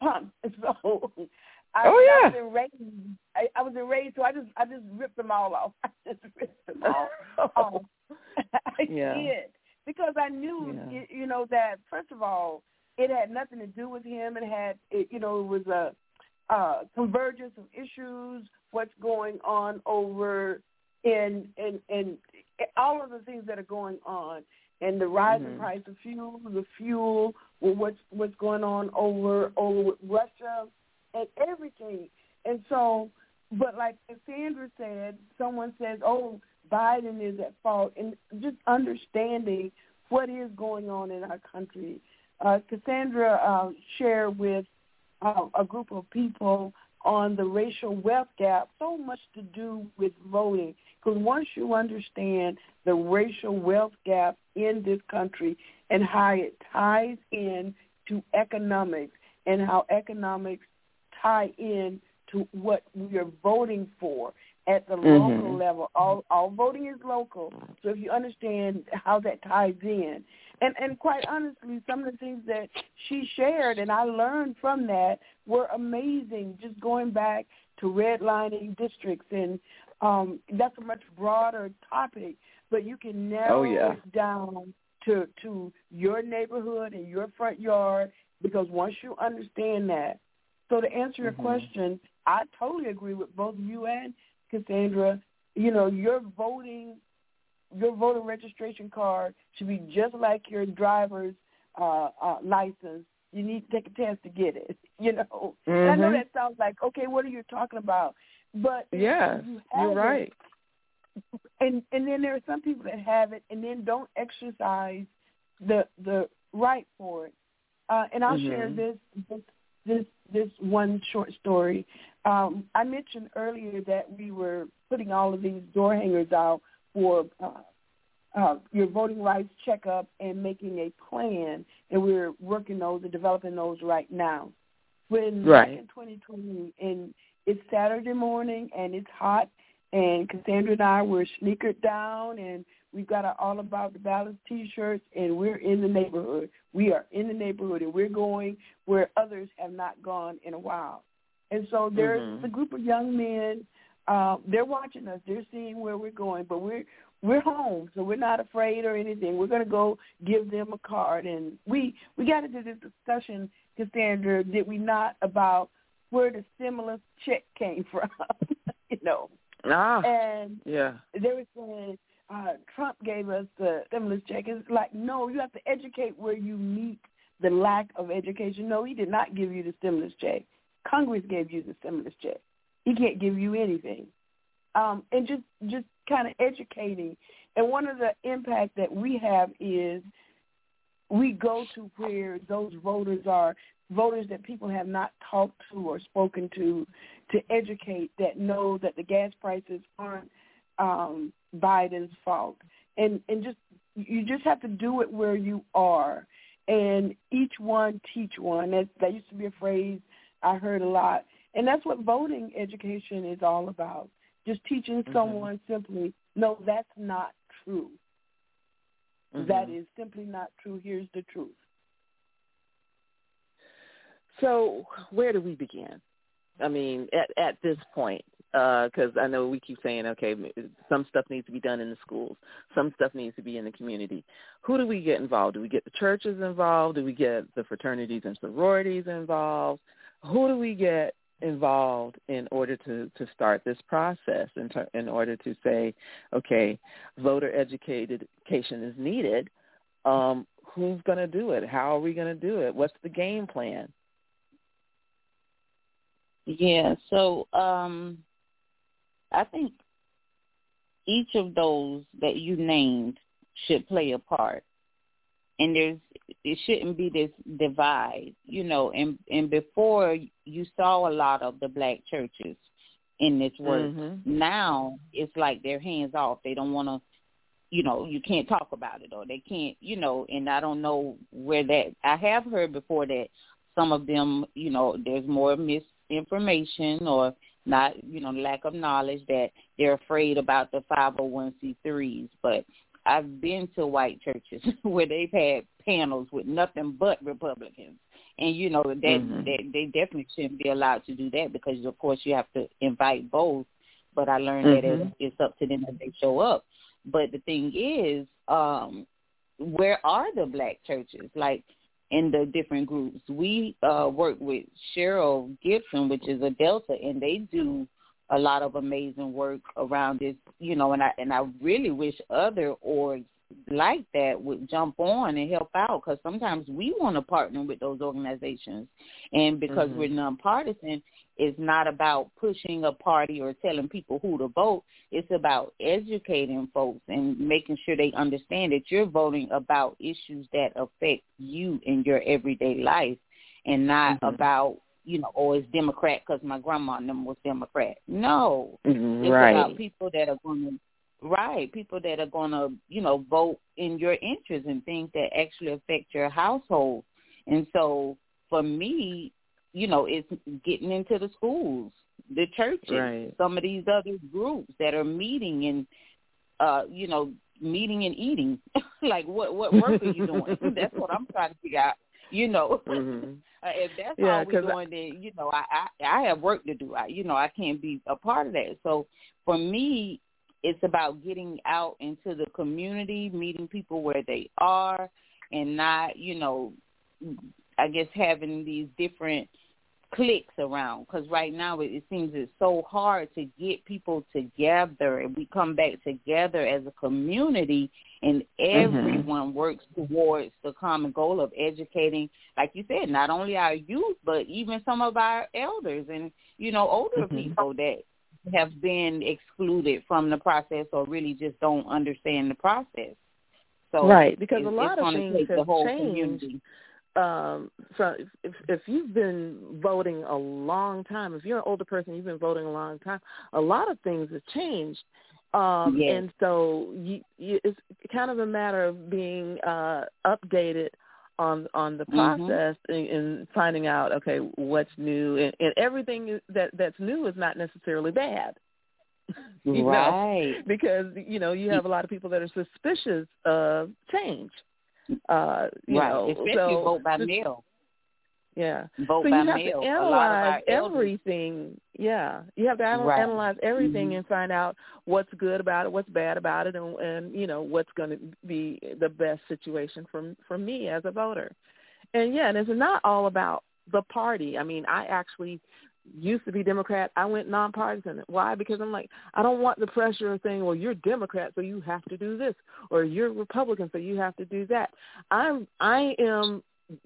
pumps. So I, Oh, I yeah. was enraged. I, I was enraged, so I just I just ripped them all off. I just ripped them all off. I Yeah. did because I knew Yeah. you know that first of all it had nothing to do with him. It had it, you know it was a uh, convergence of issues. What's going on over in in in all of the things that are going on and the rising Mhm. price of fuel, the fuel, what's what's going on over over with Russia and everything. And so but like Cassandra said, someone says, "Oh, Biden is at fault," and just understanding what is going on in our country. Uh, Cassandra uh, shared with uh, a group of people on the racial wealth gap so much to do with voting. Because once you understand the racial wealth gap in this country and how it ties in to economics and how economics tie in to what we are voting for at the Mhm. local level. All all voting is local. So if you understand how that ties in, and and quite honestly, some of the things that she shared and I learned from that were amazing. Just going back to redlining districts, and um, that's a much broader topic, but you can narrow Oh, yeah. it down to to your neighborhood and your front yard because once you understand that. So to answer your Mhm. question, I totally agree with both you and Cassandra. You know, your voting, your voter registration card should be just like your driver's uh, uh, license. You need to take a test to get it. You know, and I know Mhm. that sounds like okay. What are you talking about? But yeah, you you're have it, right. and and then there are some people that have it and then don't exercise the the right for it. Uh, and I'll share Mhm. this this this this one short story. Um, I mentioned earlier that we were putting all of these door hangers out for uh, uh, your voting rights checkup and making a plan, and we're working those and developing those right now. When Right. in 2020, and it's Saturday morning and it's hot, and Cassandra and I were sneakered down, and we've got our All About the Ballots T-shirts, and we're in the neighborhood. We are in the neighborhood, and we're going where others have not gone in a while. And so there's Mhm. a group of young men. Uh, they're watching us. They're seeing where we're going, but we're we're home, so we're not afraid or anything. We're going to go give them a card, and we we got into this discussion, Cassandra, did we not, about where the stimulus check came from, you know? Ah, And yeah. they were saying uh, Trump gave us the stimulus check. It's like, no, you have to educate where you meet the lack of education. No, he did not give you the stimulus check. Congress gave you the stimulus check. He can't give you anything. Um, and just just kind of educating. And one of the impact that we have is we go to where those voters are, voters that people have not talked to or spoken to, to educate that know that the gas prices aren't um, Biden's fault. And and just you just have to do it where you are, and each one teach one. That that used to be a phrase I heard a lot, and that's what voting education is all about. Just teaching Mhm. someone simply, no, that's not true. Mhm. That is simply not true. Here's the truth. So where do we begin? I mean, at at this point, because I know we keep saying, okay, some stuff needs to be done in the schools, some stuff needs to be in the community. Who do we get involved? Do we get the churches involved? Do we get the fraternities and sororities involved? Who do we get involved in order to to start this process? In ter- in order to say, okay, voter education is needed. Um, who's going to do it? How are we going to do it? What's the game plan? Yeah, so um I think each of those that you named should play a part. And there's it shouldn't be this divide, you know, and and before you saw a lot of the black churches in this work. Mhm. Now it's like they're hands off. They don't want to you know, you can't talk about it or they can't, you know, and I don't know where that I have heard before that some of them, you know, there's more misinformation or not, you know, lack of knowledge that they're afraid about the 501c3s. But I've been to white churches where they've had panels with nothing but Republicans. And you know that Mhm. that they definitely shouldn't be allowed to do that because of course you have to invite both. But I learned that Mhm. it's, it's up to them if they show up. But the thing is, um, where are the black churches? Like in the different groups. We uh work with Cheryl Gibson, which is a Delta, and they do a lot of amazing work around this, you know, and I and I really wish other orgs like that would jump on and help out because sometimes we want to partner with those organizations, and because Mhm. we're nonpartisan, it's not about pushing a party or telling people who to vote. It's about educating folks and making sure they understand that you're voting about issues that affect you in your everyday life, and not Mhm. about you know, oh, it's Democrat because my grandma and them was Democrat. No, Mhm, it's right. about people that are going to, right, people that are going to, you know, vote in your interest and things that actually affect your household. And so for me, you know, it's getting into the schools, the churches, Right. some of these other groups that are meeting and, uh, you know, meeting and eating. like what what work are you doing? That's what I'm trying to figure out. You know, Mhm. uh, if that's Yeah, all we're 'cause I- doing, then you know, I, I I have work to do. I you know, I can't be a part of that. So for me, it's about getting out into the community, meeting people where they are, and not you know, I guess having these different cliques around because right now it, it seems it's so hard to get people together and we come back together as a community and everyone works towards the common goal of educating like you said not only our youth but even some of our elders and you know older Mhm. people that have been excluded from the process or really just don't understand the process so Right, because a lot of things take the have changed. community. Um so if if you've been voting a long time if you're an older person you've been voting a long time a lot of things have changed um Yes. and so you, you it's kind of a matter of being uh updated on on the Mhm. process and, and finding out okay what's new and, and everything that that's new is not necessarily bad you know? right because you know you have a lot of people that are suspicious of change uh you right. know especially so vote by mail. Yeah. Vote so by you have mail. To analyze everything. Yeah. You have to anal- Right. analyze everything Mhm. and find out what's good about it what's bad about it and and you know what's going to be the best situation for for me as a voter. And yeah and it's not all about the party. I mean i actually used to be democrat i went nonpartisan. Why? Because i'm like i don't want the pressure of saying well you're democrat so you have to do this or you're republican so you have to do that. I'm i am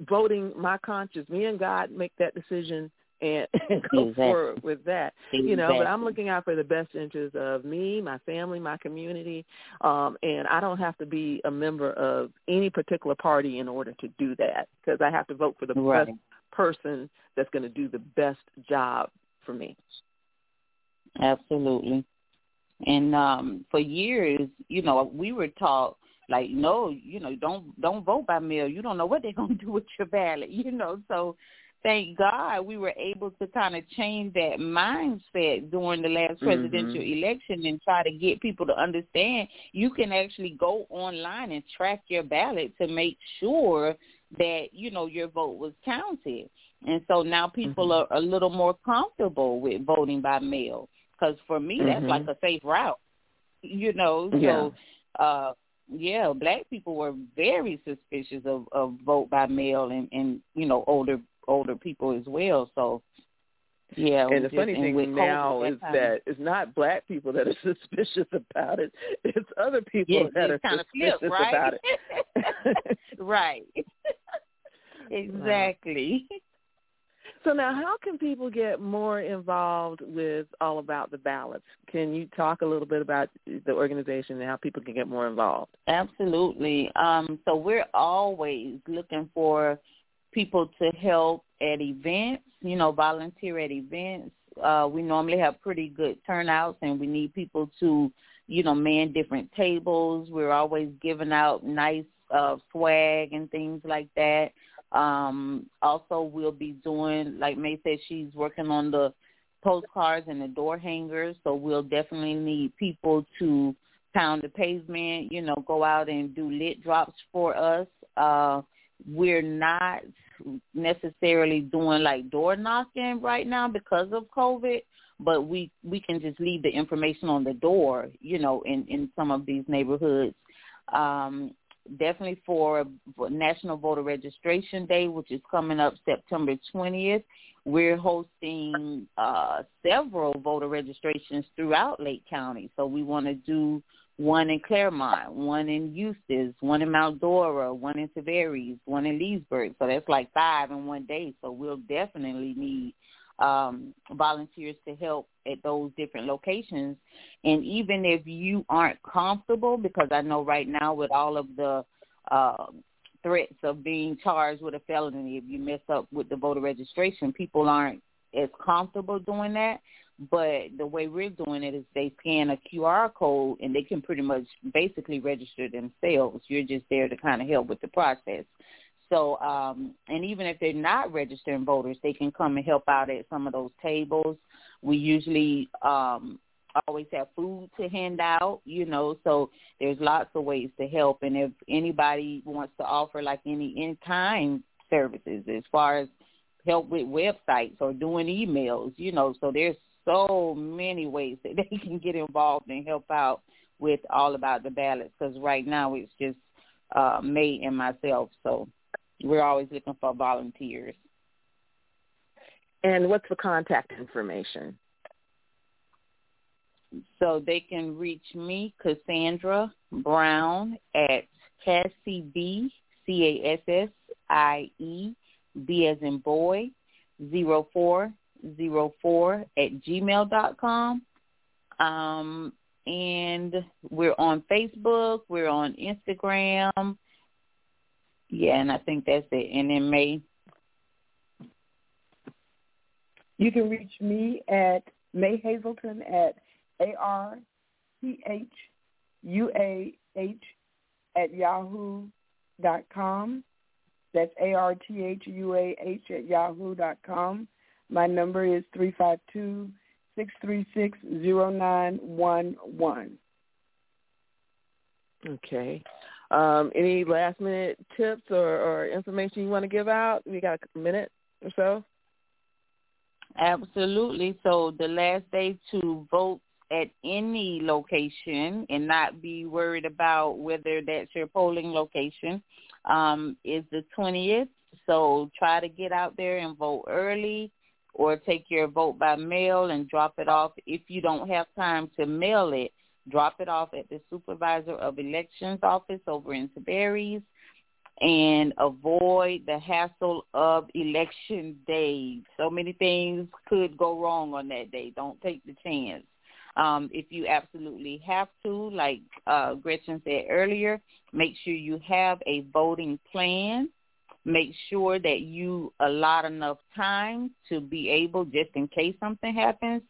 voting my conscience. Me and god make that decision and, and go Exactly. forward with that you know but i'm looking out for the best interests of me my family my community um and i don't have to be a member of any particular party in order to do that because i have to vote for the Right. best person that's going to do the best job for me Absolutely. And um for years, you know, we were taught like, no, you know, don't don't vote by mail. You don't know what they're gonna do with your ballot, you know. So thank God we were able to kind of change that mindset during the last presidential Mhm. election and try to get people to understand you can actually go online and track your ballot to make sure that, you know, your vote was counted. And so now people Mhm. are a little more comfortable with voting by mail because for me that's Mhm. like a safe route you know so Yeah. uh yeah black people were very suspicious of of vote by mail and and you know older older people as well so yeah and the just- funny thing COVID, now is that it's not black people that are suspicious about it; it's other people that are it's kind of suspicious flipped, right? about it. right exactly so now, how can people get more involved with all about the ballots? Can you talk a little bit about the organization and how people can get more involved? Absolutely. Um, so we're always looking for people to help at events, you know, volunteer at events. Uh, we normally have pretty good turnouts and we need people to, you know, man different tables. We're always giving out nice uh, swag and things like that. Um, also, we'll be doing, like May said, she's working on the postcards and the door hangers. So we'll definitely need people to pound the pavement, you know, go out and do lit drops for us. Uh, we're not necessarily doing like door knocking right now because of COVID, but we we can just leave the information on the door, you know, in in some of these neighborhoods. Um, definitely for National Voter Registration Day, which is coming up September 20th. We're hosting uh, several voter registrations throughout Lake County. So we want to do one in Clermont, one in Eustis, one in Mount Dora, one in Tavares, one in Leesburg. So that's like five in one day. So we'll definitely need um, volunteers to help at those different locations. And even if you aren't comfortable, because I know right now with all of the uh, threats of being charged with a felony if you mess up with the voter registration, people aren't as comfortable doing that. But the way we're doing it is they scan a QR code and they can pretty much basically register themselves. You're just there to kind of help with the process. So, um, and even if they're not registering voters, they can come and help out at some of those tables. We usually um, always have food to hand out, you know, so there's lots of ways to help. And if anybody wants to offer like any in-kind services as far as help with websites or doing emails, you know, so there's so many ways that they can get involved and help out with all about the ballots because right now it's just uh, May and myself. So we're always looking for volunteers. And what's the contact information? So they can reach me, Cassandra Brown, at Cassie B, C-A-S-S-I-E, B as in boy, zero four zero four at gmail dot com. Um, and we're on Facebook, we're on Instagram, yeah, and I think that's it. And then May. You can reach me at May Hazelton at A R C H U A H at yahoo dot com. That's A R T H U A H at yahoo dot com. My number is three five two six three six zero nine one one. Okay. Um, any last minute tips or, or information you want to give out? We got a minute or so. Absolutely. So the last day to vote at any location and not be worried about whether that's your polling location um, is the 20th. So try to get out there and vote early or take your vote by mail and drop it off. If you don't have time to mail it, drop it off at the supervisor of elections office over in Tavares and avoid the hassle of election day. So many things could go wrong on that day. Don't take the chance. Um, if you absolutely have to, like uh, Gretchen said earlier, make sure you have a voting plan. Make sure that you allot enough time to be able, just in case something happens,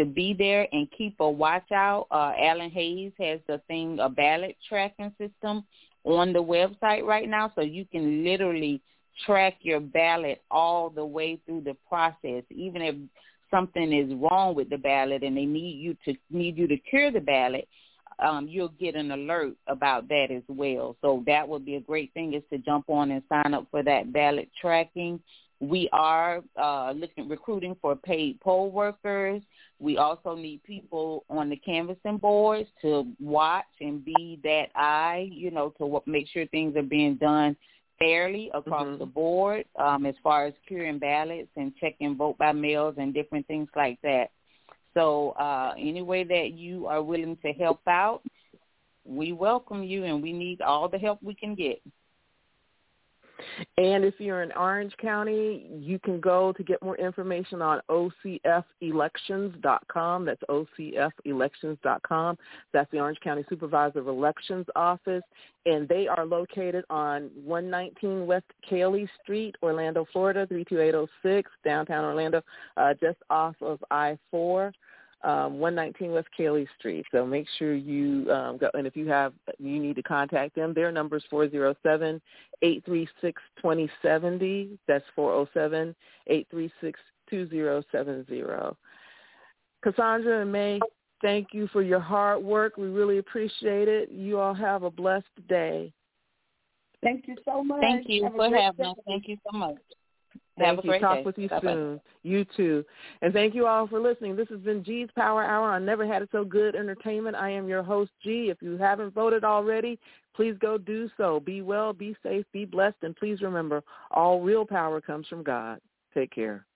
to be there and keep a watch out. Uh, Alan Hays has the thing, a ballot tracking system on the website right now, so you can literally track your ballot all the way through the process, even if something is wrong with the ballot and they need you to need you to cure the ballot. Um, you'll get an alert about that as well. So that would be a great thing is to jump on and sign up for that ballot tracking. We are uh, looking recruiting for paid poll workers. We also need people on the canvassing boards to watch and be that eye, you know, to make sure things are being done fairly across mm-hmm. the board um, as far as curing ballots and checking vote by mails and different things like that. So uh, any way that you are willing to help out, we welcome you and we need all the help we can get. And if you're in Orange County, you can go to get more information on ocfelections.com. That's ocfelections.com. That's the Orange County Supervisor of Elections Office. And they are located on 119 West Kaley Street, Orlando, Florida, 32806, downtown Orlando, uh, just off of I-4 um, 119 West Kaley Street. So make sure you um, go, and if you have, you need to contact them. Their number is 407 836 2070. That's 407 836 2070. Cassandra and May, thank you for your hard work. We really appreciate it. You all have a blessed day. Thank you so much. Thank you have for having us. Thank you so much. Thank Have you. Talk day. with you Bye-bye. soon. You too. And thank you all for listening. This has been G's Power Hour on Never Had It So Good Entertainment. I am your host, G. If you haven't voted already, please go do so. Be well, be safe, be blessed, and please remember, all real power comes from God. Take care.